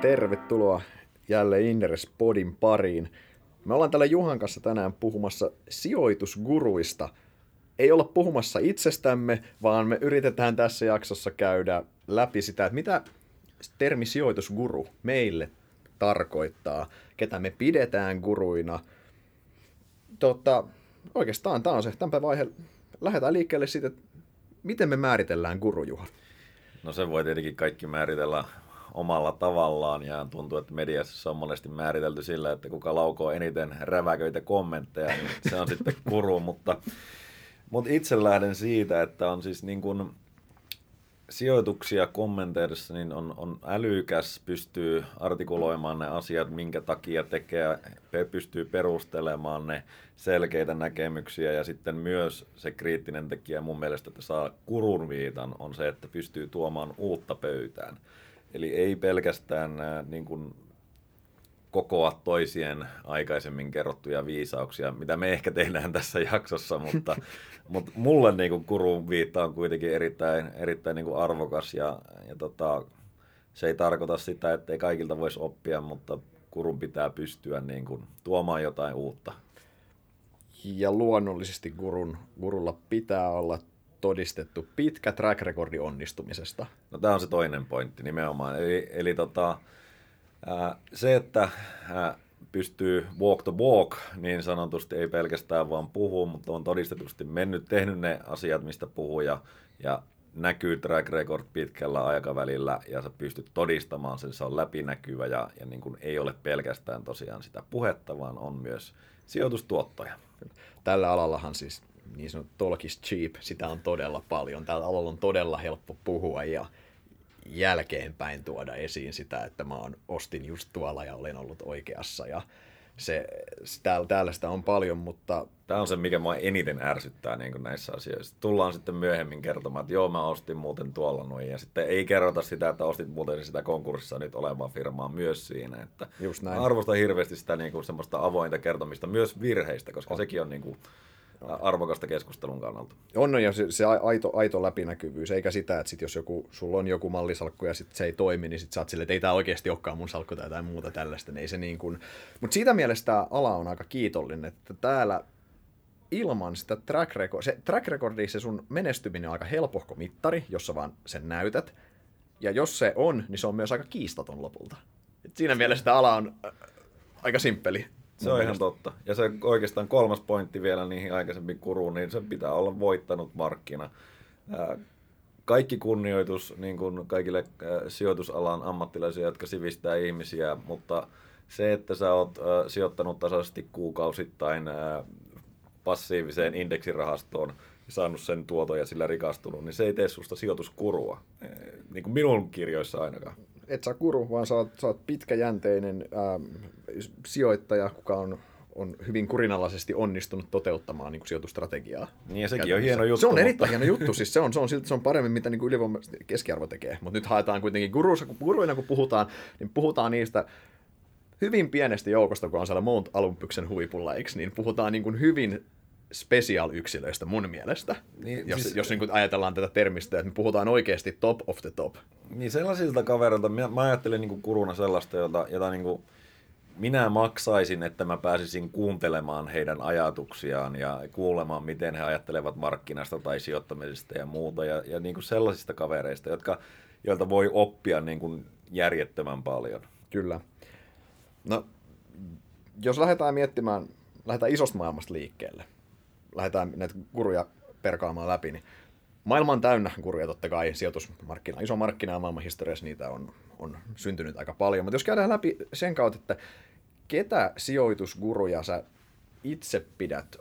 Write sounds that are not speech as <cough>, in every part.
Tervetuloa jälleen Inneres Podin pariin. Me ollaan täällä Juhan kanssa tänään puhumassa sijoitusguruista. Ei olla puhumassa itsestämme, vaan me yritetään tässä jaksossa käydä läpi sitä, että mitä termi sijoitusguru meille tarkoittaa, ketä me pidetään guruina. Tota, oikeastaan tämä on se, tämän vaihe. Lähdetään liikkeelle siitä, että miten me määritellään guru, Juha? No se voi tietenkin kaikki määritellä omalla tavallaan ja tuntuu, että mediassa se on monesti määritelty sillä, että kuka laukoo eniten räväköitä kommentteja, niin se on sitten kuru, <laughs> mutta, mutta itse lähden siitä, että on siis niin kuin sijoituksia kommenteissa niin on, on älykäs, pystyy artikuloimaan ne asiat, minkä takia tekee, pystyy perustelemaan ne selkeitä näkemyksiä ja sitten myös se kriittinen tekijä mun mielestä, että saa kurun viitan, on se, että pystyy tuomaan uutta pöytään. Eli ei pelkästään niin kuin kokoa toisien aikaisemmin kerrottuja viisauksia, mitä me ehkä tehdään tässä jaksossa, mutta, <laughs> mutta mulle niin kuin kurun viitta on kuitenkin erittäin, erittäin niin kuin arvokas ja, ja tota, se ei tarkoita sitä, että ei kaikilta voisi oppia, mutta kurun pitää pystyä niin kuin tuomaan jotain uutta. Ja luonnollisesti gurun, gurulla pitää olla todistettu pitkä track recordi onnistumisesta. No tämä on se toinen pointti nimenomaan. Eli, eli tota, ää, se, että ää, pystyy walk the walk niin sanotusti, ei pelkästään vaan puhua, mutta on todistetusti mennyt, tehnyt ne asiat, mistä puhuu ja, ja näkyy track record pitkällä aikavälillä ja sä pystyt todistamaan sen, se on läpinäkyvä ja, ja niin kuin ei ole pelkästään tosiaan sitä puhetta, vaan on myös sijoitustuottoja. Tällä alallahan siis niin sanottu talk is cheap, sitä on todella paljon. Tällä alalla on todella helppo puhua ja jälkeenpäin tuoda esiin sitä, että mä oon, ostin just tuolla ja olen ollut oikeassa ja se, täällä, täällä sitä on paljon, mutta... Tämä on se, mikä mua eniten ärsyttää niin kuin näissä asioissa. Tullaan sitten myöhemmin kertomaan, että joo, mä ostin muuten tuolla noin. Ja sitten ei kerrota sitä, että ostit muuten sitä konkurssissa nyt olevaa firmaa myös siinä. Että Just näin. arvostan hirveästi sitä niin kuin semmoista avointa kertomista myös virheistä, koska on. sekin on niin kuin, arvokasta keskustelun kannalta. On, ja se, se aito, aito läpinäkyvyys, eikä sitä, että sit jos joku, sulla on joku mallisalkku ja sit se ei toimi, niin sit sä oot silleen, että ei tämä oikeasti olekaan mun salkku tai jotain muuta tällaista. Niin ei se niin kuin... Mutta siitä mielestä tämä ala on aika kiitollinen, että täällä ilman sitä track record, se track recordi, se sun menestyminen on aika helpohko mittari, jossa vaan sen näytät. Ja jos se on, niin se on myös aika kiistaton lopulta. Et siinä mielessä tämä ala on aika simppeli. Se on ihan totta. Ja se oikeastaan kolmas pointti vielä niihin aikaisempiin kuruun, niin se pitää olla voittanut markkina. Kaikki kunnioitus niin kuin kaikille sijoitusalan ammattilaisia, jotka sivistää ihmisiä, mutta se, että sä oot sijoittanut tasaisesti kuukausittain passiiviseen indeksirahastoon, saanut sen tuoton ja sillä rikastunut, niin se ei tee susta sijoituskurua. Niin kuin minun kirjoissa ainakaan et saa kuru, vaan sä oot, sä oot pitkäjänteinen ää, sijoittaja, kuka on on hyvin kurinalaisesti onnistunut toteuttamaan niin kuin sijoitustrategiaa. Niin ja sekin on hieno juttu. Se on mutta... erittäin hieno juttu, siis se on, se on, silti, se on paremmin, mitä niin ylivoimaisesti keskiarvo tekee. Mutta nyt haetaan kuitenkin guruissa, kun guruina kun puhutaan, niin puhutaan niistä hyvin pienestä joukosta, kun on siellä Mount Olympuksen huipulla, eikö, niin puhutaan niin kuin hyvin special-yksilöistä mun mielestä, niin, jos, siis, jos niin ajatellaan tätä termistä, että me puhutaan oikeasti top of the top. Niin sellaisilta kaverilta, mä, mä ajattelen niin kuin kuruna sellaista, jota, jota niin kuin minä maksaisin, että mä pääsisin kuuntelemaan heidän ajatuksiaan ja kuulemaan, miten he ajattelevat markkinasta tai sijoittamisesta ja muuta. Ja, ja niin kuin sellaisista kavereista, jotka, joilta voi oppia niin kuin järjettömän paljon. Kyllä. No, jos lähdetään miettimään, lähdetään isosta maailmasta liikkeelle – lähdetään näitä kuruja perkaamaan läpi, niin maailma on täynnä kuruja totta kai, sijoitusmarkkina, iso markkina ja maailman historiassa niitä on, on syntynyt aika paljon. Mutta jos käydään läpi sen kautta, että ketä sijoitusguruja sä itse pidät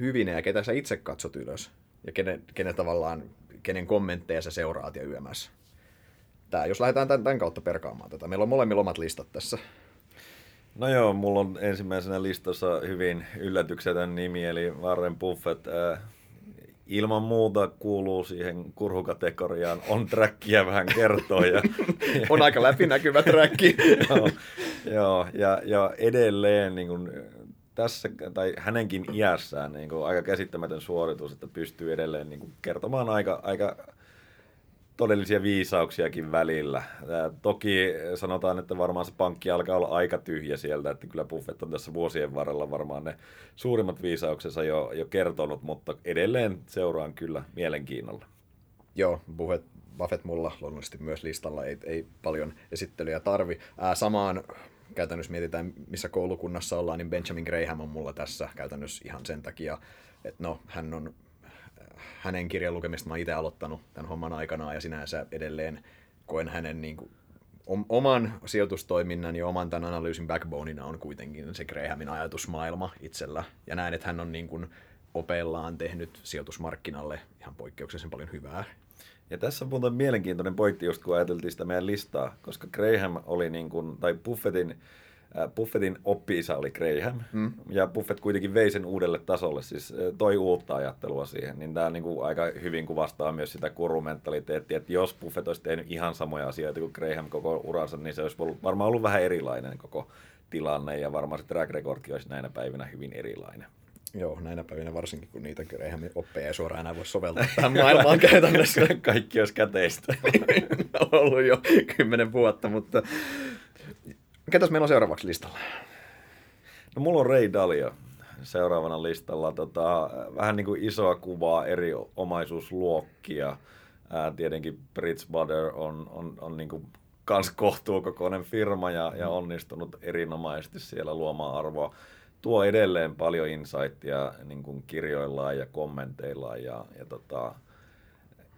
hyvinä ja ketä sä itse katsot ylös ja kenen, kenen tavallaan, kenen kommentteja sä seuraat ja yömässä. Tää, jos lähdetään tämän, tämän kautta perkaamaan tätä. Meillä on molemmilla omat listat tässä. No joo, mulla on ensimmäisenä listassa hyvin yllätyksetön nimi, eli Warren Buffett. Äh, ilman muuta kuuluu siihen kurhukategoriaan. On trackia vähän kertoo. Ja, <laughs> on aika läpinäkyvä tracki. <laughs> joo, joo, ja, ja edelleen niin kuin, tässä, tai hänenkin iässään niin kuin, aika käsittämätön suoritus, että pystyy edelleen niin kuin, kertomaan aika, aika todellisia viisauksiakin välillä. Ää, toki sanotaan, että varmaan se pankki alkaa olla aika tyhjä sieltä, että kyllä Buffett on tässä vuosien varrella varmaan ne suurimmat viisauksensa jo, jo kertonut, mutta edelleen seuraan kyllä mielenkiinnolla. Joo, Buffett, Buffett mulla luonnollisesti myös listalla, ei, ei paljon esittelyjä tarvi. Ää, samaan käytännössä mietitään, missä koulukunnassa ollaan, niin Benjamin Graham on mulla tässä käytännössä ihan sen takia, että no, hän on hänen kirjan lukemista mä itse aloittanut tämän homman aikana ja sinänsä edelleen koen hänen niin kuin, oman sijoitustoiminnan ja oman tämän analyysin backboneina on kuitenkin se Grahamin ajatusmaailma itsellä. Ja näen, että hän on niin kuin opeillaan tehnyt sijoitusmarkkinalle ihan poikkeuksellisen paljon hyvää. Ja tässä on muuten mielenkiintoinen pointti, just kun ajateltiin sitä meidän listaa, koska Graham oli niin kuin, tai Buffettin Buffettin oppiisa oli Graham, mm. ja Buffett kuitenkin vei sen uudelle tasolle, siis äh, toi uutta ajattelua siihen, niin tämä niinku aika hyvin kuvastaa myös sitä kurumentaliteettia, että jos Buffett olisi tehnyt ihan samoja asioita kuin Graham koko uransa, niin se olisi ollut, varmaan ollut vähän erilainen koko tilanne, ja varmaan se track recordkin olisi näinä päivinä hyvin erilainen. Joo, näinä päivinä varsinkin, kun niitä Grahamin oppeja ei suoraan enää voi soveltaa <laughs> tähän maailmaan käytännössä. Kaikki olisi käteistä. on <laughs> ollut jo kymmenen vuotta, mutta Ketäs meillä on seuraavaksi listalla? No mulla on Ray Dalio seuraavana listalla. Tota, vähän niin kuin isoa kuvaa eri omaisuusluokkia. Ää, tietenkin Butter on, on, on niin kuin kans kohtuukokoinen firma ja, ja onnistunut erinomaisesti siellä luomaan arvoa. Tuo edelleen paljon insightia niin kuin kirjoillaan ja kommenteillaan ja, ja tota,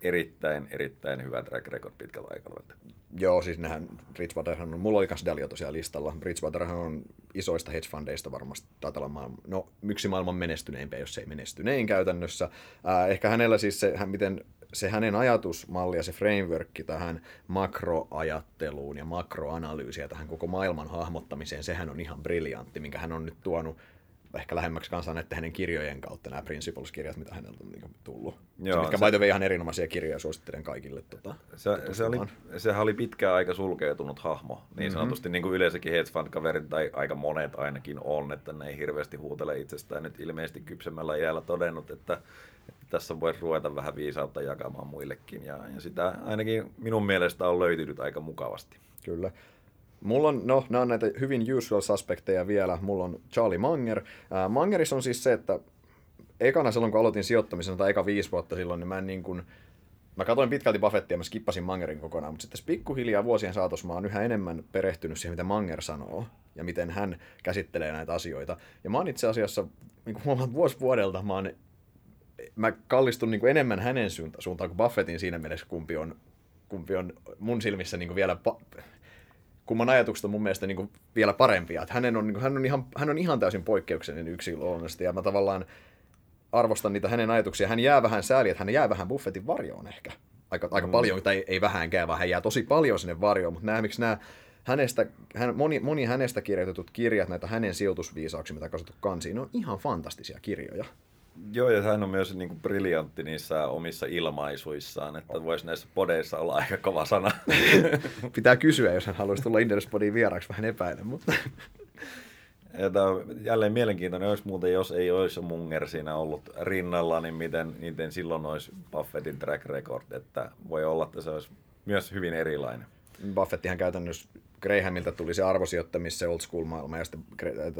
erittäin, erittäin hyvä track record pitkällä aikavälillä. Joo, siis nehän, Bridgewaterhan on, mulla oli kanssa Dalio tosiaan listalla. Bridgewaterhan on isoista hedge fundeista varmasti, taitaa olla maailman, no yksi maailman menestyneimpiä, jos ei menestynein käytännössä. Äh, ehkä hänellä siis se, hän, miten se hänen ajatusmalli ja se framework tähän makroajatteluun ja makroanalyysiä tähän koko maailman hahmottamiseen, sehän on ihan briljantti, minkä hän on nyt tuonut ehkä lähemmäksi kanssa näiden hänen kirjojen kautta nämä Principles-kirjat, mitä häneltä on niin tullut. Joo, se, mitkä se, by ihan erinomaisia kirjoja, suosittelen kaikille. Tota, se, se oli, sehän oli pitkään aika sulkeutunut hahmo, niin mm-hmm. sanotusti niin kuin yleensäkin hedge fund-kaverit, tai aika monet ainakin on, että ne ei hirveästi huutele itsestään. Nyt ilmeisesti kypsemmällä jäällä todennut, että, että tässä voisi ruveta vähän viisautta jakamaan muillekin, ja, ja sitä ainakin minun mielestä on löytynyt aika mukavasti. Kyllä. Mulla on, no, nämä on näitä hyvin usual suspekteja vielä. Mulla on Charlie Manger. Äh, Mangeris on siis se, että ekana silloin, kun aloitin sijoittamisen, tai eka viisi vuotta silloin, niin mä en niin kuin, Mä katsoin pitkälti Buffettia ja mä skippasin Mangerin kokonaan, mutta sitten pikkuhiljaa vuosien saatossa mä oon yhä enemmän perehtynyt siihen, mitä Manger sanoo ja miten hän käsittelee näitä asioita. Ja mä oon itse asiassa, niin kuin vuosi vuodelta, mä, oon, mä kallistun niin kuin enemmän hänen suuntaan kuin Buffettin siinä mielessä, kumpi on, kumpi on mun silmissä niin kuin vielä pa- kumman ajatukset on mun mielestä niin kuin vielä parempia. Että hänen on, niin kuin, hän, on ihan, hän on ihan täysin poikkeuksellinen yksilö luonnollisesti, ja mä tavallaan arvostan niitä hänen ajatuksia. Hän jää vähän sääli, että hän jää vähän Buffetin varjoon ehkä. Aika, aika mm. paljon, tai ei, ei vähänkään, vaan hän jää tosi paljon sinne varjoon, mutta nämä, miksi nämä hänestä, hän, moni, moni hänestä kirjoitetut kirjat, näitä hänen sijoitusviisauksia, mitä kasvattu kansiin, ne on ihan fantastisia kirjoja. Joo, ja hän on myös niin kuin briljantti niissä omissa ilmaisuissaan, että voisi näissä podeissa olla aika kova sana. <laughs> Pitää kysyä, jos hän haluaisi tulla Inderspodiin vieraaksi, vähän epäilen, mutta... <laughs> Ja tämä jälleen mielenkiintoinen, olisi muuten, jos ei olisi Munger siinä ollut rinnalla, niin miten, miten silloin olisi Buffettin track record, että voi olla, että se olisi myös hyvin erilainen. Buffettihan käytännössä Grahamilta tuli se arvosijoittamis, se old school maailma, ja sitten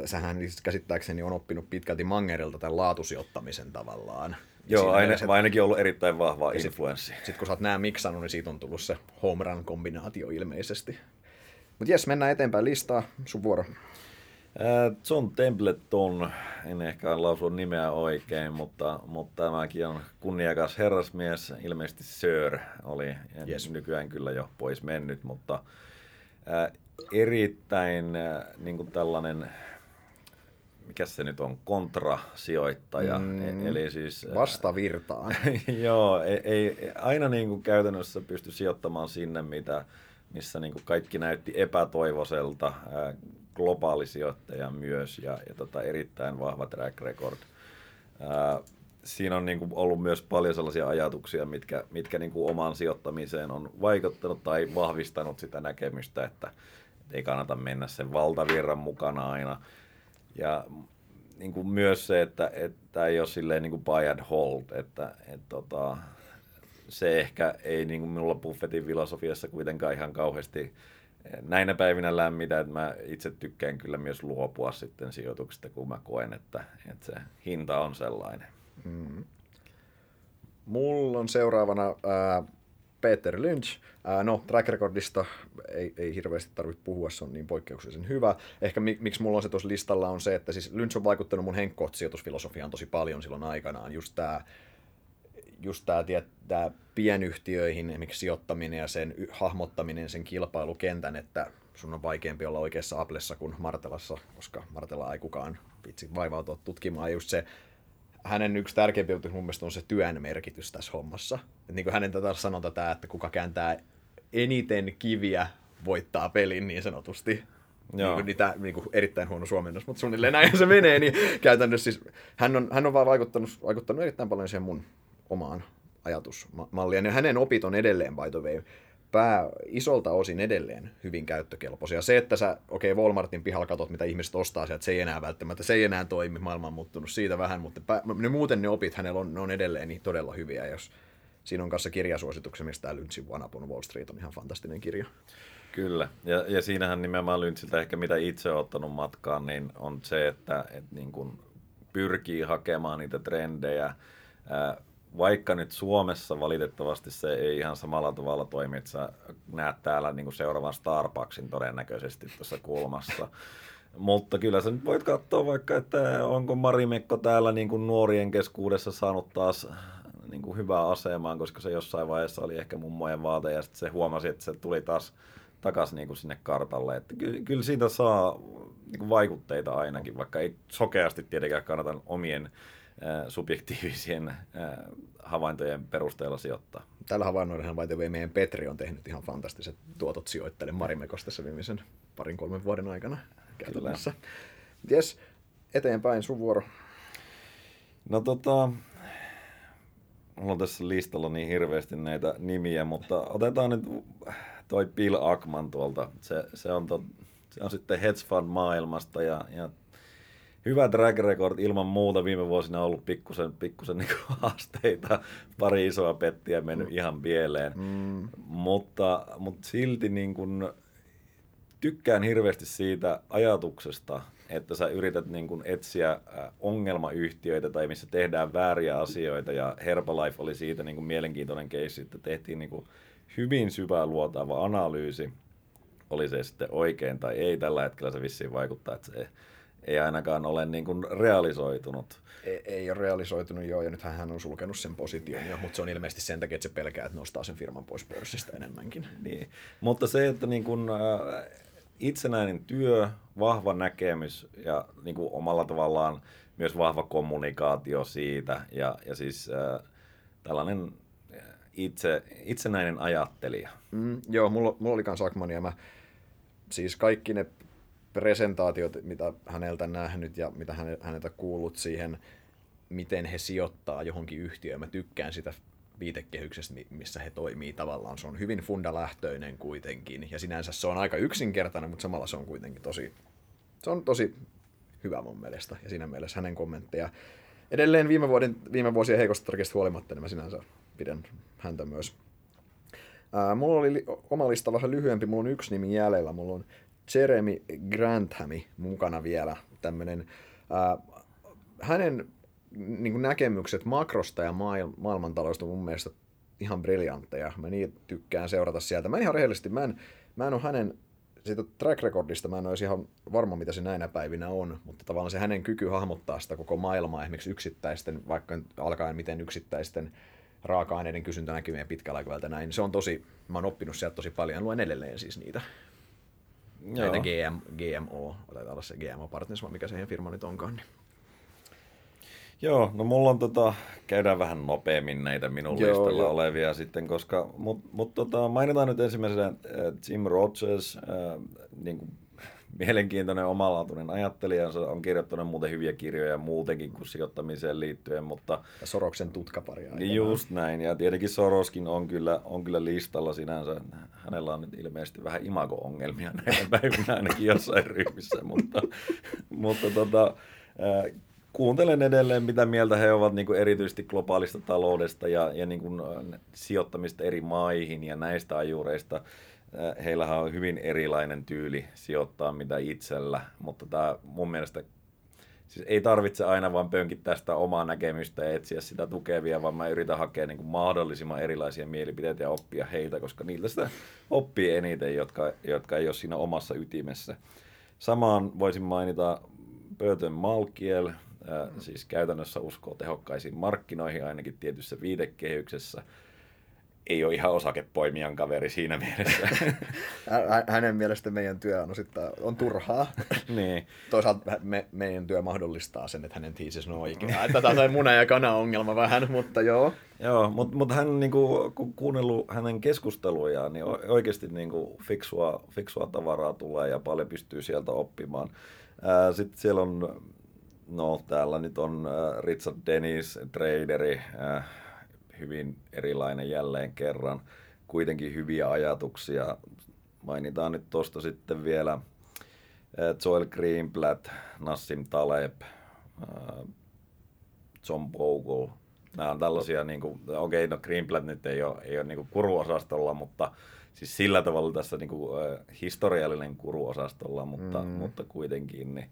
sähän käsittääkseni on oppinut pitkälti Mangerilta tämän laatusijoittamisen tavallaan. Joo, aina, mielessä, ainakin ollut erittäin vahva influenssi. Sitten sit kun sä oot nämä miksannut, niin siitä on tullut se home run kombinaatio ilmeisesti. Mutta jes, mennään eteenpäin listaa. Sun vuoro. John Templeton, en ehkä lausua nimeä oikein, mutta, mutta tämäkin on kunniakas herrasmies, ilmeisesti Sir oli, ja yes. nykyään kyllä jo pois mennyt, mutta ää, erittäin ää, niin kuin tällainen, mikä se nyt on, kontrasijoittaja. Mm, eli siis, vastavirtaan. <laughs> joo, ei, ei, aina niin kuin käytännössä pysty sijoittamaan sinne, mitä, missä niin kuin kaikki näytti epätoivoiselta. Ää, globaali sijoittaja myös ja, ja tota, erittäin vahva track record. Ää, siinä on niin kuin ollut myös paljon sellaisia ajatuksia, mitkä, mitkä niin kuin omaan sijoittamiseen on vaikuttanut tai vahvistanut sitä näkemystä, että ei kannata mennä sen valtavirran mukana aina. Ja niin kuin myös se, että, että ei ole silleen niin kuin buy and hold, että, että tota, se ehkä ei niin kuin minulla Buffetin filosofiassa kuitenkaan ihan kauheasti näinä päivinä lämmitä, että mä itse tykkään kyllä myös luopua sitten sijoituksista, kun mä koen, että, että se hinta on sellainen. Mm. Mulla on seuraavana ää, Peter Lynch. Ää, no, track recordista ei, ei hirveästi tarvitse puhua, se on niin poikkeuksellisen hyvä. Ehkä mi, miksi mulla on se tuossa listalla on se, että siis Lynch on vaikuttanut mun henkkoht-sijoitusfilosofiaan tosi paljon silloin aikanaan. Just tämä just tämä, tämä pienyhtiöihin esimerkiksi sijoittaminen ja sen hahmottaminen, sen kilpailukentän, että sun on vaikeampi olla oikeassa Applessa kuin Martelassa, koska Martella ei kukaan vitsi vaivautua tutkimaan. Ja just se, hänen yksi tärkeimpi juttu mun mielestä on se työn merkitys tässä hommassa. Et niin kuin hänen tätä sanonta tämä, että kuka kääntää eniten kiviä, voittaa pelin niin sanotusti. Joo. Niin kuin niitä, niin kuin erittäin huono suomennos, mutta suunnilleen näin se menee, niin <laughs> käytännössä siis hän on, hän on vaan vaikuttanut, vaikuttanut erittäin paljon siihen mun omaan ajatusmalliin. Ja hänen opit on edelleen, by the way, pää isolta osin edelleen hyvin käyttökelpoisia. Se, että sä, okei, okay, Walmartin pihalla katsot, mitä ihmiset ostaa sieltä, se ei enää välttämättä, se ei enää toimi, maailma on muuttunut siitä vähän, mutta pää, ne muuten ne opit hänellä on, ne on edelleen niin todella hyviä, jos siinä on kanssa kirjasuosituksia, mistä tämä Lynchin One Up on Wall Street on ihan fantastinen kirja. Kyllä, ja, ja siinähän nimenomaan Lynchiltä ehkä mitä itse olen ottanut matkaan, niin on se, että, että niin kuin pyrkii hakemaan niitä trendejä, vaikka nyt Suomessa valitettavasti se ei ihan samalla tavalla toimi, että sä näet täällä niin kuin seuraavan Starbucksin todennäköisesti tuossa kulmassa. Mutta kyllä sä nyt voit katsoa vaikka, että onko Marimekko täällä niin kuin nuorien keskuudessa saanut taas niin kuin hyvää asemaan, koska se jossain vaiheessa oli ehkä mummojen vaate ja sitten se huomasi, että se tuli taas takaisin niin kuin sinne kartalle. Että ky- kyllä siitä saa niin kuin vaikutteita ainakin, vaikka ei sokeasti tietenkään kannata omien subjektiivisien havaintojen perusteella sijoittaa. Tällä havainnoillahan vai meidän Petri on tehnyt ihan fantastiset tuotot sijoittajille Marimekosta tässä viimeisen parin kolmen vuoden aikana käytännössä. Ties, eteenpäin sun vuoro. No tota, mulla on tässä listalla niin hirveästi näitä nimiä, mutta otetaan nyt toi Bill Ackman tuolta. Se, se, on, to, se on sitten hedge fund maailmasta ja, ja hyvä track record ilman muuta viime vuosina on ollut pikkusen, pikkusen <laughs> niin haasteita, pari isoa pettiä mennyt mm. ihan pieleen, mm. mutta, mutta silti niin kuin, tykkään hirveästi siitä ajatuksesta, että sä yrität niin kuin etsiä ongelmayhtiöitä tai missä tehdään vääriä asioita ja Herbalife oli siitä niin kuin mielenkiintoinen keissi, että tehtiin niin kuin hyvin syvää luotaava analyysi, oli se sitten oikein tai ei, tällä hetkellä se vissiin vaikuttaa, että se ei ainakaan ole niin kuin realisoitunut. Ei, ei ole realisoitunut joo, ja nythän hän on sulkenut sen position jo, mutta se on ilmeisesti sen takia, että se pelkää, että nostaa sen firman pois pörssistä enemmänkin. Niin. Mutta se, että niin kuin, äh, itsenäinen työ, vahva näkemys ja niin kuin omalla tavallaan myös vahva kommunikaatio siitä ja, ja siis äh, tällainen äh, itse, itsenäinen ajattelija. Mm, joo, mulla, mulla oli kans Akmania. mä siis kaikki ne presentaatiot, mitä häneltä nähnyt ja mitä häneltä kuullut siihen, miten he sijoittaa johonkin yhtiöön. Mä tykkään sitä viitekehyksestä, missä he toimii tavallaan. Se on hyvin fundalähtöinen kuitenkin. Ja sinänsä se on aika yksinkertainen, mutta samalla se on kuitenkin tosi, se on tosi hyvä mun mielestä. Ja siinä mielessä hänen kommentteja. Edelleen viime, vuoden, viime vuosien heikosta tarkista huolimatta, niin mä sinänsä pidän häntä myös. Ää, mulla oli oma lista vähän lyhyempi, mulla on yksi nimi jäljellä. Mulla on Jeremy Granthami mukana vielä, tämmöinen, äh, hänen niin näkemykset makrosta ja maail- maailmantaloudesta on mun mielestä ihan briljantteja. Mä niin tykkään seurata sieltä. Mä ihan rehellisesti, mä en, mä en ole hänen siitä track recordista mä en olisi ihan varma, mitä se näinä päivinä on, mutta tavallaan se hänen kyky hahmottaa sitä koko maailmaa, esimerkiksi yksittäisten, vaikka alkaen miten yksittäisten raaka-aineiden kysyntä näkyy pitkällä aikavälillä näin, se on tosi, mä oon oppinut sieltä tosi paljon, luen edelleen siis niitä. Näitä GM, GMO, taitaa olla se GMO Partners, mikä se firma nyt onkaan. Niin. Joo, no mulla on tota, käydään vähän nopeammin näitä minun joo, listalla joo. olevia sitten, koska, mutta mut tota, mainitaan nyt ensimmäisenä äh, Jim Rogers, äh, niin kuin, mielenkiintoinen omalaatuinen ajattelija, on kirjoittanut muuten hyviä kirjoja muutenkin kuin sijoittamiseen liittyen, mutta... Ja Soroksen tutkapari Niin Just näin, ja tietenkin Soroskin on kyllä, on kyllä listalla sinänsä. Hänellä on nyt ilmeisesti vähän imago-ongelmia <laughs> näinä päivinä ainakin jossain ryhmissä, <laughs> mutta, mutta tota, kuuntelen edelleen, mitä mieltä he ovat niin kuin erityisesti globaalista taloudesta ja, ja niin kuin sijoittamista eri maihin ja näistä ajureista. Heillähän on hyvin erilainen tyyli sijoittaa mitä itsellä, mutta tämä mun mielestä siis ei tarvitse aina vaan pönkittää sitä omaa näkemystä ja etsiä sitä tukevia, vaan mä yritän hakea niin kuin mahdollisimman erilaisia mielipiteitä ja oppia heiltä, koska niiltä sitä oppii eniten, jotka, jotka ei ole siinä omassa ytimessä. Samaan voisin mainita Burton Malkiel, äh, siis käytännössä uskoo tehokkaisiin markkinoihin ainakin tietyssä viitekehyksessä – ei ole ihan osakepoimijan kaveri siinä mielessä. <laughs> Hänen mielestä meidän työ on osittain on turhaa. <laughs> niin. Toisaalta me, meidän työ mahdollistaa sen, että hänen tiisis on oikea. <laughs> Tätä on muna- ja kana-ongelma vähän, mutta joo. Joo, mutta mut hän niinku, kun kuunnellut hänen keskustelujaan, niin oikeasti niinku fiksua, fiksua tavaraa tulee ja paljon pystyy sieltä oppimaan. Sitten siellä on, no täällä nyt on Richard Dennis, traderi, hyvin erilainen jälleen kerran. Kuitenkin hyviä ajatuksia. Mainitaan nyt tuosta sitten vielä eh, Joel Greenblatt, Nassim Taleb, eh, John Bogle. Nämä on tällaisia, niin kuin, okei, okay, no Greenblatt nyt ei ole, ei ole niin kuruosastolla, mutta siis sillä tavalla tässä niin kuin, äh, historiallinen kuruosastolla, mutta, mm. mutta kuitenkin niin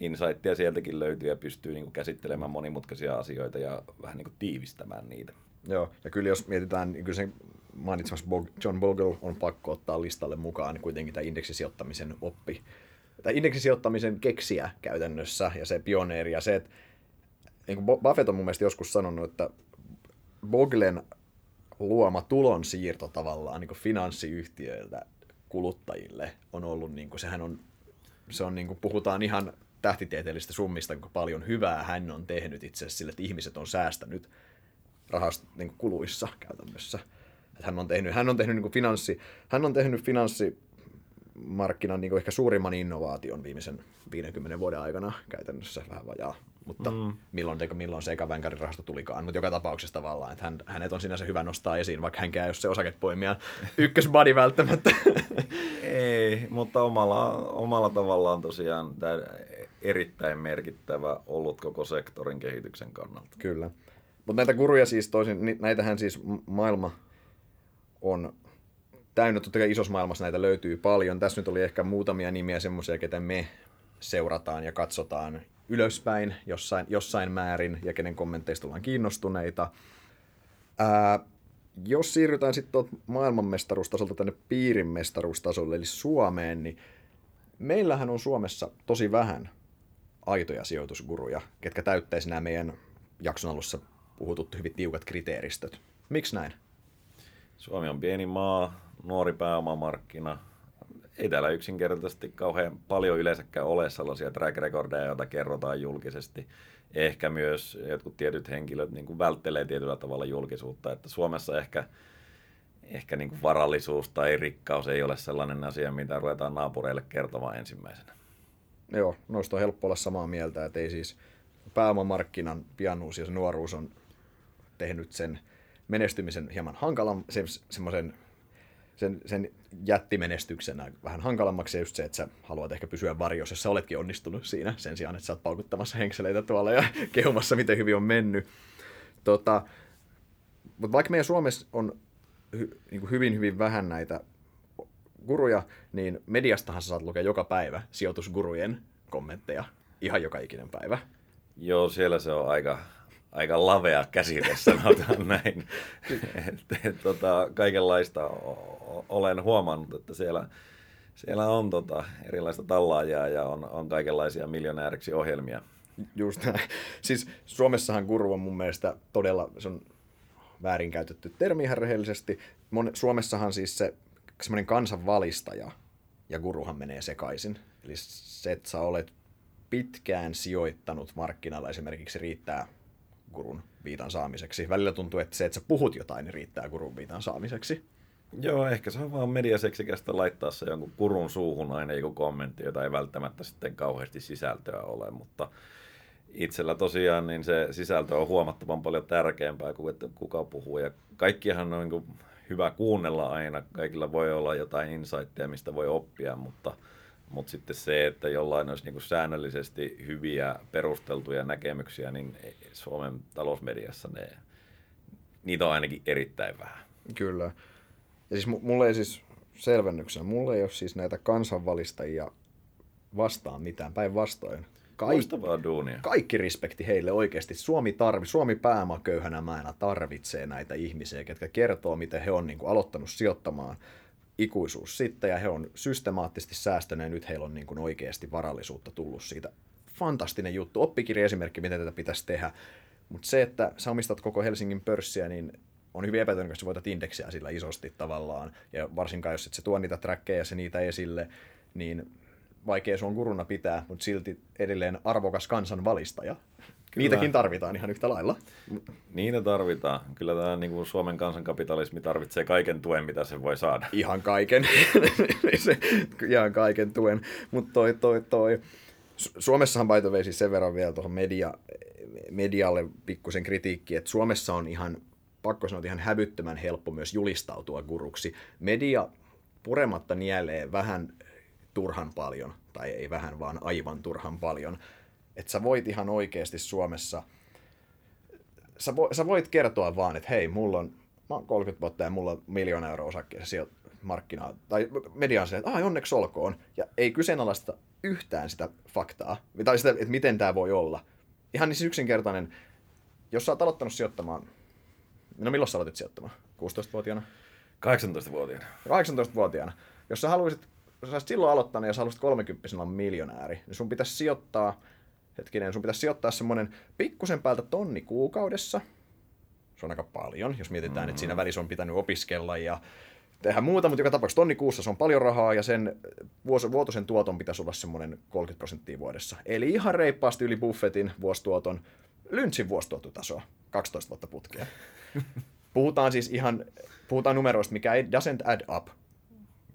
insightia sieltäkin löytyy ja pystyy niin kuin, käsittelemään monimutkaisia asioita ja vähän niin kuin, tiivistämään niitä. Joo, ja kyllä jos mietitään, niin kyllä se mainitsemassa John Bogle on pakko ottaa listalle mukaan niin kuitenkin tämä indeksisijoittamisen oppi. Tämä indeksisijoittamisen keksiä käytännössä ja se pioneeri ja se, että niin kuin Buffett on mun mielestä joskus sanonut, että Boglen luoma tulonsiirto tavallaan niin finanssiyhtiöiltä kuluttajille on ollut, niin kuin, sehän on, se on niin kuin, puhutaan ihan tähtitieteellistä summista, kuinka paljon hyvää hän on tehnyt itse asiassa sille, että ihmiset on säästänyt rahast, niin kuluissa käytännössä. Että hän on tehnyt, hän on tehnyt, niin finanssi, hän on tehnyt finanssimarkkinan niin ehkä suurimman innovaation viimeisen 50 vuoden aikana käytännössä vähän vajaa. Mutta mm. milloin, milloin se eka rahasto tulikaan. Mutta joka tapauksessa tavallaan, että hän, hänet on sinänsä hyvä nostaa esiin, vaikka hänkään ei ole se osakepoimijan ykkösbody välttämättä. <laughs> ei, mutta omalla, omalla tavallaan tosiaan tämä erittäin merkittävä ollut koko sektorin kehityksen kannalta. Kyllä. Mutta näitä kuruja siis toisin, näitähän siis maailma on täynnä, totta kai isossa maailmassa näitä löytyy paljon. Tässä nyt oli ehkä muutamia nimiä semmoisia, ketä me seurataan ja katsotaan ylöspäin jossain, jossain määrin ja kenen kommenteista ollaan kiinnostuneita. Ää, jos siirrytään sitten tuolta maailmanmestaruustasolta tänne piirinmestaruustasolle, eli Suomeen, niin meillähän on Suomessa tosi vähän aitoja sijoitusguruja, ketkä täyttäisi nämä meidän jakson alussa puhutut hyvin tiukat kriteeristöt. Miksi näin? Suomi on pieni maa, nuori pääomamarkkina. Ei täällä yksinkertaisesti kauhean paljon yleensäkään ole sellaisia track recordeja, joita kerrotaan julkisesti. Ehkä myös jotkut tietyt henkilöt niin kuin välttelee tietyllä tavalla julkisuutta. Että Suomessa ehkä, ehkä niin kuin varallisuus tai rikkaus ei ole sellainen asia, mitä ruvetaan naapureille kertomaan ensimmäisenä. Joo, noista on helppo olla samaa mieltä, että ei siis pääomamarkkinan pianuus ja se nuoruus on tehnyt sen menestymisen hieman hankalan, se, semmoisen sen, sen jättimenestyksenä vähän hankalammaksi just se, että sä haluat ehkä pysyä varjossa, jos sä oletkin onnistunut siinä, sen sijaan, että sä oot paukuttamassa henkseleitä tuolla ja <laughs> kehumassa, miten hyvin on mennyt. Tota, mutta vaikka meidän Suomessa on hy, niin hyvin, hyvin vähän näitä guruja, niin mediastahan sä saat lukea joka päivä sijoitusgurujen kommentteja ihan joka ikinen päivä. Joo, siellä se on aika, aika lavea käsite, sanotaan näin. et, et, tota, kaikenlaista olen huomannut, että siellä, siellä on tota, erilaista tallaajaa ja on, on kaikenlaisia miljonääriksi ohjelmia. Just näin. Siis Suomessahan guru on mun mielestä todella, se on väärinkäytetty termi ihan rehellisesti. Suomessahan siis se semmoinen kansanvalistaja ja guruhan menee sekaisin. Eli se, että sä olet pitkään sijoittanut markkinalla esimerkiksi riittää gurun viitan saamiseksi. Välillä tuntuu, että se, että sä puhut jotain, niin riittää gurun viitan saamiseksi. Joo, ehkä se on vaan mediaseksikästä laittaa se jonkun kurun suuhun aina joku kommentti, jota ei välttämättä sitten kauheasti sisältöä ole, mutta itsellä tosiaan niin se sisältö on huomattavan paljon tärkeämpää kuin että kuka puhuu. Ja kaikkihan on niin hyvä kuunnella aina, kaikilla voi olla jotain insightia, mistä voi oppia, mutta Mutta sitten se, että jollain olisi niin säännöllisesti hyviä perusteltuja näkemyksiä, niin Suomen talousmediassa ne, niitä on ainakin erittäin vähän. Kyllä. Ja siis mulle ei siis selvennyksenä, mulle ei ole siis näitä kansanvalistajia vastaan mitään, päinvastoin. Kaikki. Kaikki respekti heille oikeasti. Suomi, tarvi, Suomi päämaa köyhänä määnä tarvitsee näitä ihmisiä, ketkä kertoo, miten he on niin kuin, aloittanut sijoittamaan ikuisuus sitten, ja he on systemaattisesti säästäneet, nyt heillä on niin kuin, oikeasti varallisuutta tullut siitä. Fantastinen juttu, oppikirja esimerkki, miten tätä pitäisi tehdä. Mutta se, että sä omistat koko Helsingin pörssiä, niin on hyvin epätodennäköistä, että voitat indeksiä sillä isosti tavallaan. Ja varsinkaan, jos et se tuo niitä trackeja ja se niitä esille, niin vaikea sun guruna pitää, mutta silti edelleen arvokas kansan valistaja. Kyllä. Niitäkin tarvitaan ihan yhtä lailla. Niitä tarvitaan. Kyllä tämä niin kuin Suomen kansankapitalismi tarvitsee kaiken tuen, mitä se voi saada. Ihan kaiken. <laughs> se, ihan kaiken tuen. Mutta toi, toi, toi. Suomessahan by the way, siis sen verran vielä tuohon media, medialle pikkusen kritiikki, että Suomessa on ihan, pakko sanoa, ihan hävyttömän helppo myös julistautua guruksi. Media purematta nielee vähän turhan paljon, tai ei vähän, vaan aivan turhan paljon. Että sä voit ihan oikeasti Suomessa, sä, vo, sä voit kertoa vaan, että hei, mulla on, mä oon 30 vuotta ja mulla on miljoona euroa osakkeessa sieltä markkinaa, tai mediaan se, että onneksi olkoon, ja ei kyseenalaista yhtään sitä faktaa, tai sitä, että miten tämä voi olla. Ihan niin siis yksinkertainen, jos sä oot aloittanut sijoittamaan, no milloin sä aloitit sijoittamaan? 16-vuotiaana? 18-vuotiaana. 18-vuotiaana. Jos sä haluaisit jos sä silloin aloittanut ja sä haluaisit 30 olla miljonääri, niin sun pitäisi sijoittaa, hetkinen, sun pitäisi sijoittaa semmoinen pikkusen päältä tonni kuukaudessa. Se on aika paljon, jos mietitään, mm-hmm. että siinä välissä on pitänyt opiskella ja tehdä muuta, mutta joka tapauksessa tonni kuussa se on paljon rahaa ja sen vuotuisen tuoton pitäisi olla semmoinen 30 prosenttia vuodessa. Eli ihan reippaasti yli buffetin vuosituoton, Lynchin vuosituototasoa, 12 vuotta putkea. <laughs> Puhutaan siis ihan, puhutaan numeroista, mikä ei doesn't add up,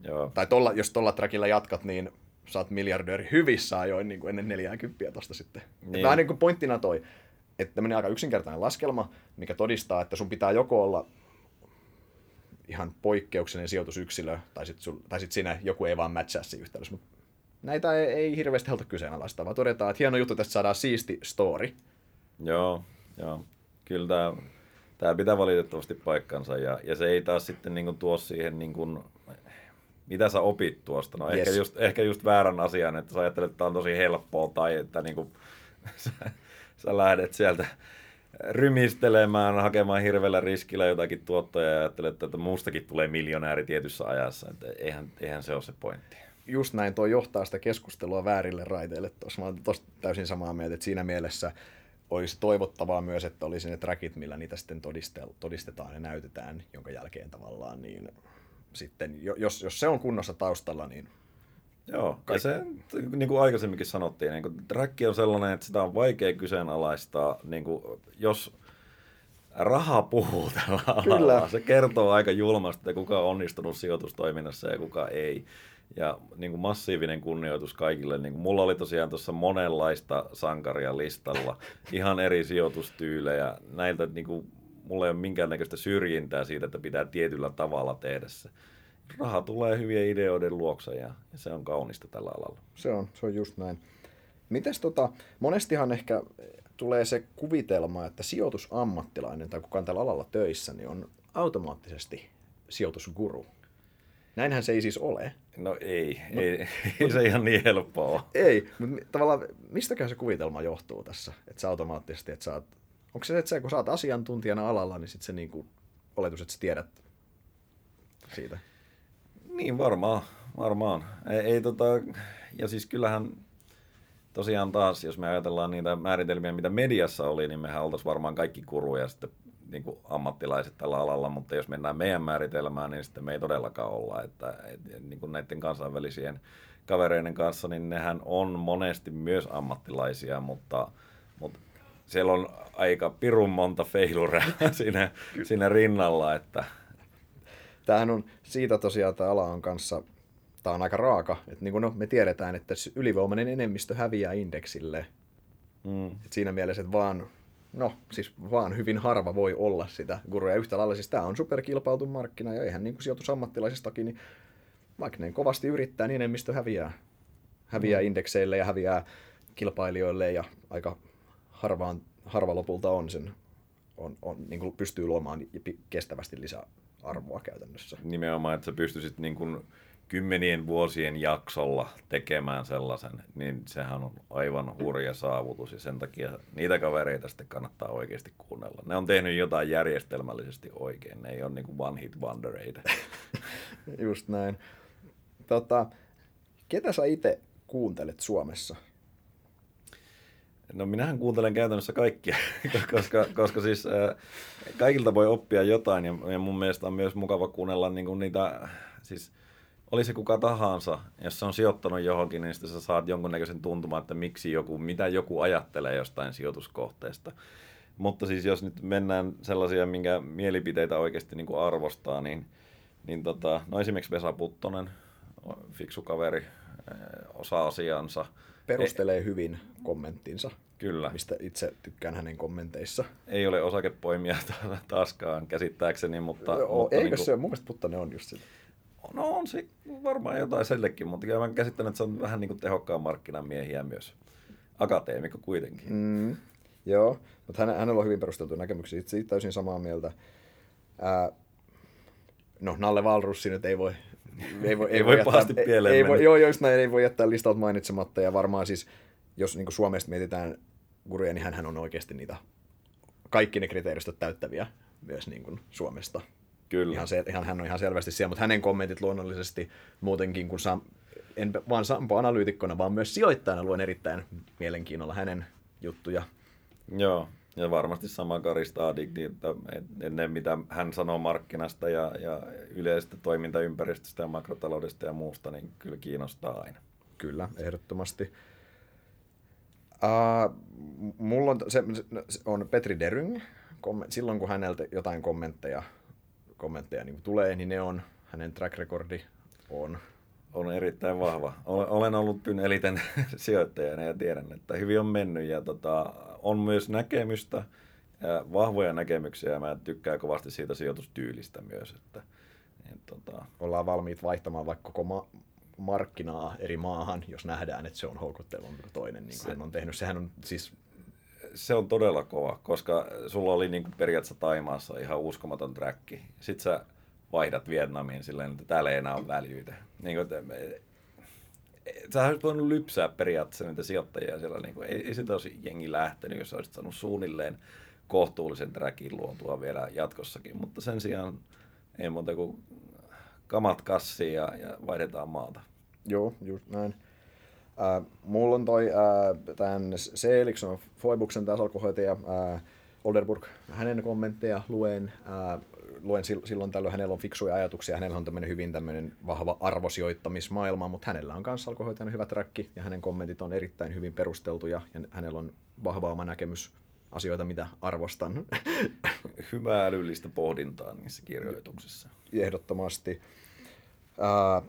Joo. Tai tolla, jos tuolla trackilla jatkat, niin saat miljardööri hyvissä ajoin niin kuin ennen 40 tosta sitten. Niin. Vähän niin kuin pointtina toi, että tämmöinen aika yksinkertainen laskelma, mikä todistaa, että sun pitää joko olla ihan poikkeuksellinen sijoitusyksilö, tai sitten sit siinä joku ei vaan matchaa siinä yhtälössä. Mutta näitä ei, ei hirveästi haluta kyseenalaistaa, vaan todetaan, että hieno juttu, tästä saadaan siisti story. Joo, joo. Kyllä tämä, tämä pitää valitettavasti paikkansa, ja, ja se ei taas sitten niin kuin tuo siihen niin kuin mitä sä opit tuosta? No yes. ehkä, just, ehkä just väärän asian, että sä ajattelet, että tämä on tosi helppoa tai että niinku, <laughs> sä, sä lähdet sieltä rymistelemään, hakemaan hirveällä riskillä jotakin tuottoja ja ajattelet, että muustakin tulee miljonääri tietyssä ajassa. Että eihän, eihän se ole se pointti. Just näin, tuo johtaa sitä keskustelua väärille raiteille tuossa. Mä olen täysin samaa mieltä, että siinä mielessä olisi toivottavaa myös, että olisi ne trackit, millä niitä sitten todistetaan ja näytetään, jonka jälkeen tavallaan niin sitten, jos, jos se on kunnossa taustalla, niin Joo, ja se, niin kuin aikaisemminkin sanottiin, niin kuin, track on sellainen, että sitä on vaikea kyseenalaistaa, niin kuin, jos raha puhuu tällä Kyllä. alalla. Se kertoo aika julmasti, että kuka on onnistunut sijoitustoiminnassa ja kuka ei. Ja niin kuin massiivinen kunnioitus kaikille. Niin kuin mulla oli tosiaan tuossa monenlaista sankaria listalla, ihan eri sijoitustyylejä. Näiltä niin kuin, mulla ei ole minkäännäköistä syrjintää siitä, että pitää tietyllä tavalla tehdä se. Raha tulee hyvien ideoiden luokse ja, ja se on kaunista tällä alalla. Se on, se on just näin. Mites tota, monestihan ehkä tulee se kuvitelma, että sijoitusammattilainen tai kukaan tällä alalla töissä, niin on automaattisesti sijoitusguru. Näinhän se ei siis ole. No ei, no, ei, ei se ihan niin helppoa Ei, mutta tavallaan mistäkään se kuvitelma johtuu tässä, että sä automaattisesti, että sä oot onko se, että sä, kun sä oot asiantuntijana alalla, niin sitten se niin kuin, oletus, että sä tiedät siitä? Niin, varmaan. varmaan. Ei, ei tota, ja siis kyllähän tosiaan taas, jos me ajatellaan niitä määritelmiä, mitä mediassa oli, niin mehän oltaisiin varmaan kaikki kuruja sitten niin kuin ammattilaiset tällä alalla, mutta jos mennään meidän määritelmään, niin sitten me ei todellakaan olla, että, että niin kuin näiden kansainvälisien kavereiden kanssa, niin nehän on monesti myös ammattilaisia, mutta, mutta siellä on aika pirun monta feilurea <laughs> siinä, siinä rinnalla. Että... Tämähän on siitä tosiaan, tämä ala on kanssa, tämä on aika raaka. Että niin kuin no, me tiedetään, että ylivoimainen enemmistö häviää indeksille. Mm. Et siinä mielessä, että vaan, no, siis vaan hyvin harva voi olla sitä guruja yhtä lailla. Siis tämä on superkilpailtu markkina ja eihän niin kuin sijoitusammattilaisistakin, niin vaikka ne kovasti yrittää, niin enemmistö häviää. Häviää mm. indekseille ja häviää kilpailijoille ja aika harvaan, harva lopulta on sen, on, on, niin kuin pystyy luomaan kestävästi lisäarvoa käytännössä. Nimenomaan, että sä pystyisit niin kuin kymmenien vuosien jaksolla tekemään sellaisen, niin sehän on aivan hurja saavutus ja sen takia niitä kavereita sitten kannattaa oikeasti kuunnella. Ne on tehnyt jotain järjestelmällisesti oikein, ne ei ole niin kuin one hit wondereita. <laughs> Just näin. Tota, ketä sä itse kuuntelet Suomessa? No minähän kuuntelen käytännössä kaikkia, <laughs> koska, koska siis äh, kaikilta voi oppia jotain ja, ja mun mielestä on myös mukava kuunnella niin kuin niitä, siis oli se kuka tahansa, jos se on sijoittanut johonkin, niin sitten sä saat jonkunnäköisen tuntumaan, että miksi joku, mitä joku ajattelee jostain sijoituskohteesta. Mutta siis jos nyt mennään sellaisia, minkä mielipiteitä oikeasti niin kuin arvostaa, niin, niin tota, no esimerkiksi Vesa Puttonen, fiksu kaveri, osaa asiansa. Perustelee hyvin kommenttinsa. Kyllä. Mistä itse tykkään hänen kommenteissa. Ei ole osakepoimia <laughs> taaskaan käsittääkseni, mutta... Joo, mutta eikö niin kuin... se, mun mielestä Puttonen on just sitä. No on se varmaan jotain sellekin, mutta kyllä mä käsittän, että se on vähän niin kuin tehokkaan markkinamiehiä myös. Akateemikko kuitenkin. Mm, joo, mutta hän, hänellä on hyvin perusteltu näkemyksiä. Itse täysin samaa mieltä. Ää, no, Nalle Valrussi nyt ei voi... Ei voi, ei, ei voi, voi pahasti pieleen ei, voi, Joo, jos näin ei voi jättää listalta mainitsematta. Ja varmaan siis, jos niin Suomesta mietitään guruja, niin hän on oikeasti niitä kaikki ne kriteeristöt täyttäviä myös niin kuin Suomesta. Kyllä. Ihan, se, ihan, hän on ihan selvästi siellä, mutta hänen kommentit luonnollisesti muutenkin, kun Sam, en vaan Sampo-analyytikkona, vaan myös sijoittajana luen erittäin mielenkiinnolla hänen juttuja. Joo, ja varmasti sama Karista Adigdi, että ne mitä hän sanoo markkinasta ja, ja yleisestä toimintaympäristöstä ja makrotaloudesta ja muusta, niin kyllä kiinnostaa aina. Kyllä, ehdottomasti. Uh, mulla on, se, se on Petri Deryng, silloin kun häneltä jotain kommentteja kommentteja niin tulee, niin ne on, hänen track recordi on. On erittäin vahva. Olen ollut Pyn eliten <laughs> sijoittajana ja tiedän, että hyvin on mennyt ja tota, on myös näkemystä, ja vahvoja näkemyksiä ja mä tykkään kovasti siitä sijoitustyylistä myös. Että, niin, tota... Ollaan valmiit vaihtamaan vaikka koko ma- markkinaa eri maahan, jos nähdään, että se on houkuttelevampi kuin toinen, niin kuin se... hän on tehnyt. Sehän on siis se on todella kova, koska sulla oli niin kuin periaatteessa Taimaassa ihan uskomaton träkki. Sitten sä vaihdat Vietnamiin silleen, että täällä ei enää ole väljyytä. Niin kuin, että, sä olisit voinut lypsää periaatteessa niitä sijoittajia siellä. Niin kuin, ei, ei sitä olisi jengi lähtenyt, jos olisit saanut suunnilleen kohtuullisen trackin luotua vielä jatkossakin. Mutta sen sijaan ei muuta kuin kamat kassiin ja, ja vaihdetaan maata. Joo, just näin. Äh, mulla on toi äh, tämän Seelikson Foibuksen tämä salkuhoitaja äh, Olderburg, hänen kommentteja luen. Äh, luen silloin tällöin, hänellä on fiksuja ajatuksia, hänellä on tämmöinen hyvin tämmöinen vahva arvosijoittamismaailma, mutta hänellä on myös alkohoitajana hyvä träkki ja hänen kommentit on erittäin hyvin perusteltuja ja hänellä on vahva oma näkemys asioita, mitä arvostan. <laughs> Hyvää älyllistä pohdintaa niissä kirjoituksissa. Ehdottomasti. Äh,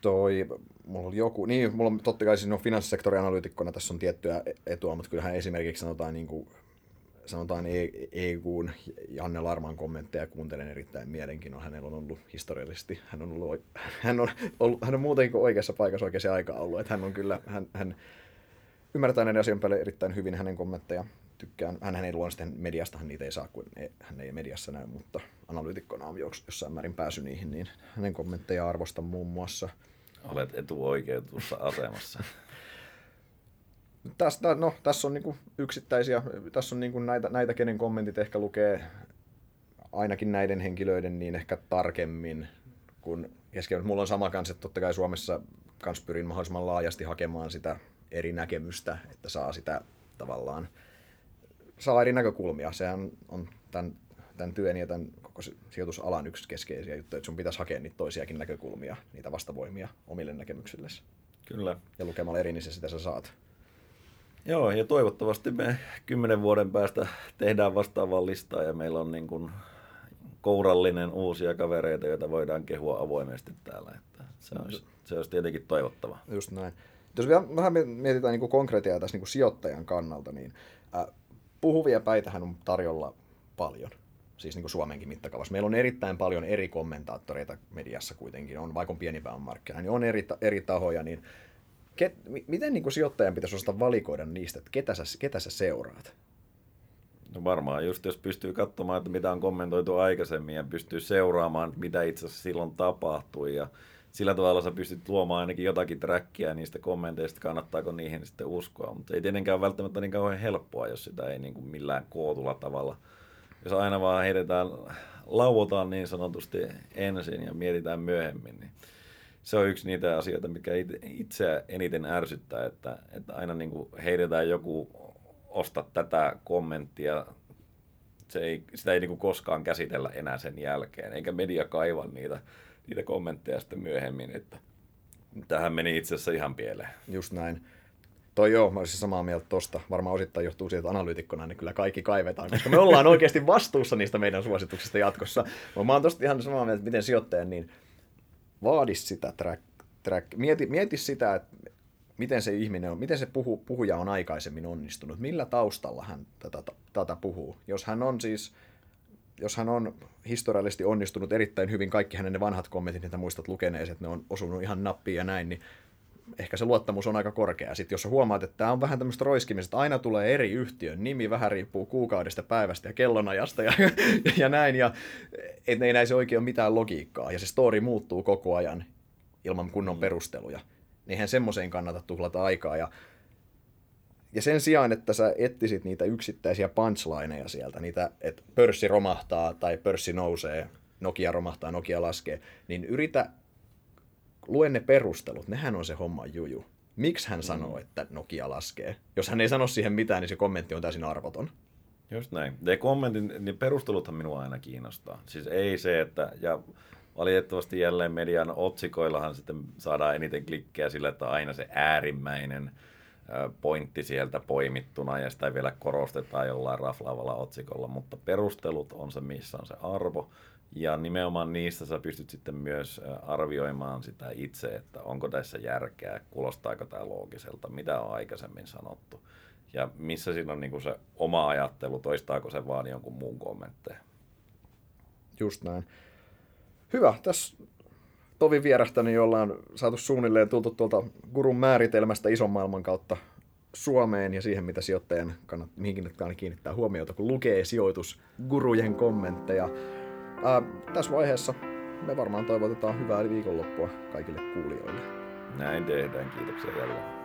toi mulla oli joku, niin mulla on totta kai siis no, finanssisektorin analyytikkona tässä on tiettyä etua, mutta kyllähän esimerkiksi sanotaan niin kuin, sanotaan EUn Janne Larman kommentteja kuuntelen erittäin mielenkiinnolla. Hänellä on ollut historiallisesti, hän on, ollut, <laughs> hän on, ollut, hän on muutenkin kuin oikeassa paikassa oikeassa aikaa ollut. Että hän on kyllä, hän, hän ymmärtää näiden asian päälle erittäin hyvin hänen kommentteja. Tykkään, hän, hän ei luonnollisesti mediastahan niitä ei saa, kun hän ei mediassa näy, mutta analyytikkona on jossain määrin pääsy niihin, niin hänen kommentteja arvostan muun muassa – Olet etuoikeutussa asemassa. <laughs> Tästä, no, tässä on niinku yksittäisiä, tässä on niinku näitä, näitä, kenen kommentit ehkä lukee ainakin näiden henkilöiden niin ehkä tarkemmin kuin kesken. Mulla on sama kanssa, että totta kai Suomessa kans pyrin mahdollisimman laajasti hakemaan sitä eri näkemystä, että saa sitä tavallaan, saa eri näkökulmia. Sehän on tämän, tämän työn ja tämän koko sijoitusalan yksi keskeisiä juttuja, että sun pitäisi hakea niitä toisiakin näkökulmia, niitä vastavoimia omille näkemyksillesi. Kyllä. Ja lukemalla eri, niin se sitä sä saat. Joo, ja toivottavasti me kymmenen vuoden päästä tehdään vastaavaa listaa ja meillä on niin kuin kourallinen uusia kavereita, joita voidaan kehua avoimesti täällä. Että se, olisi, se olisi tietenkin toivottava. Just näin. Jos vielä vähän mietitään niin kuin konkretiaa tässä niin kuin sijoittajan kannalta, niin äh, puhuvia päitähän on tarjolla paljon siis niin kuin Suomenkin mittakaavassa. Meillä on erittäin paljon eri kommentaattoreita mediassa kuitenkin, on, vaikka on pieni markkina, niin on eri, eri tahoja, niin ket, miten niin kuin sijoittajan pitäisi osata valikoida niistä, että ketä sä, ketä sä seuraat? No varmaan just jos pystyy katsomaan, että mitä on kommentoitu aikaisemmin ja pystyy seuraamaan, mitä itse asiassa silloin tapahtui ja sillä tavalla sä pystyt luomaan ainakin jotakin trackia niistä kommenteista, kannattaako niihin sitten uskoa. Mutta ei tietenkään välttämättä niin kauhean helppoa, jos sitä ei niin kuin millään kootulla tavalla. Jos aina vaan heitetään, lauotaan niin sanotusti ensin ja mietitään myöhemmin, niin se on yksi niitä asioita, mikä itse eniten ärsyttää, että, että aina niin kuin heitetään joku osta tätä kommenttia, se ei, sitä ei niin kuin koskaan käsitellä enää sen jälkeen, eikä media kaiva niitä niitä kommentteja sitten myöhemmin, että tähän meni itse asiassa ihan pieleen. Just näin. Toi joo, mä olisin samaa mieltä tosta. Varmaan osittain johtuu siitä, että analyytikkona niin kyllä kaikki kaivetaan, koska me ollaan oikeasti vastuussa niistä meidän suosituksista jatkossa. Mä oon tosta ihan samaa mieltä, että miten sijoittajan, niin vaadi sitä track, track. Mieti, mieti sitä, että miten se ihminen on, miten se puhu, puhuja on aikaisemmin onnistunut, millä taustalla hän tätä, tätä puhuu. Jos hän on siis jos hän on historiallisesti onnistunut erittäin hyvin, kaikki hänen ne vanhat kommentit, mitä muistat lukeneesi, että ne on osunut ihan nappiin ja näin, niin ehkä se luottamus on aika korkea. Sitten jos huomaat, että tämä on vähän tämmöistä roiskimista, aina tulee eri yhtiön nimi, vähän riippuu kuukaudesta, päivästä ja kellonajasta ja, <laughs> ja näin, ja et ei näissä oikein ole mitään logiikkaa, ja se story muuttuu koko ajan ilman kunnon mm. perusteluja, niin eihän semmoiseen kannata tuhlata aikaa, ja ja sen sijaan, että sä etsisit niitä yksittäisiä punchlineja sieltä, niitä, että pörssi romahtaa tai pörssi nousee, Nokia romahtaa, Nokia laskee, niin yritä, lue ne perustelut, nehän on se homma juju. Miksi hän sanoo, mm. että Nokia laskee? Jos hän ei sano siihen mitään, niin se kommentti on täysin arvoton. Just näin. Ne kommentin, niin perusteluthan minua aina kiinnostaa. Siis ei se, että, ja valitettavasti jälleen median otsikoillahan sitten saadaan eniten klikkejä sillä, että aina se äärimmäinen pointti sieltä poimittuna ja sitä vielä korostetaan jollain raflaavalla otsikolla, mutta perustelut on se, missä on se arvo. Ja nimenomaan niistä sä pystyt sitten myös arvioimaan sitä itse, että onko tässä järkeä, kuulostaako tämä loogiselta, mitä on aikaisemmin sanottu. Ja missä siinä on niin se oma ajattelu, toistaako se vaan jonkun muun kommentteja. Just näin. Hyvä, tässä tovin vierähtänyt, jolla on saatu suunnilleen tultu tuolta gurun määritelmästä ison maailman kautta Suomeen ja siihen, mitä sijoittajan kannattaa, mihinkin kannattaa kiinnittää huomiota, kun lukee sijoitusgurujen kommentteja. Ää, tässä vaiheessa me varmaan toivotetaan hyvää viikonloppua kaikille kuulijoille. Näin tehdään, kiitoksia jälleen.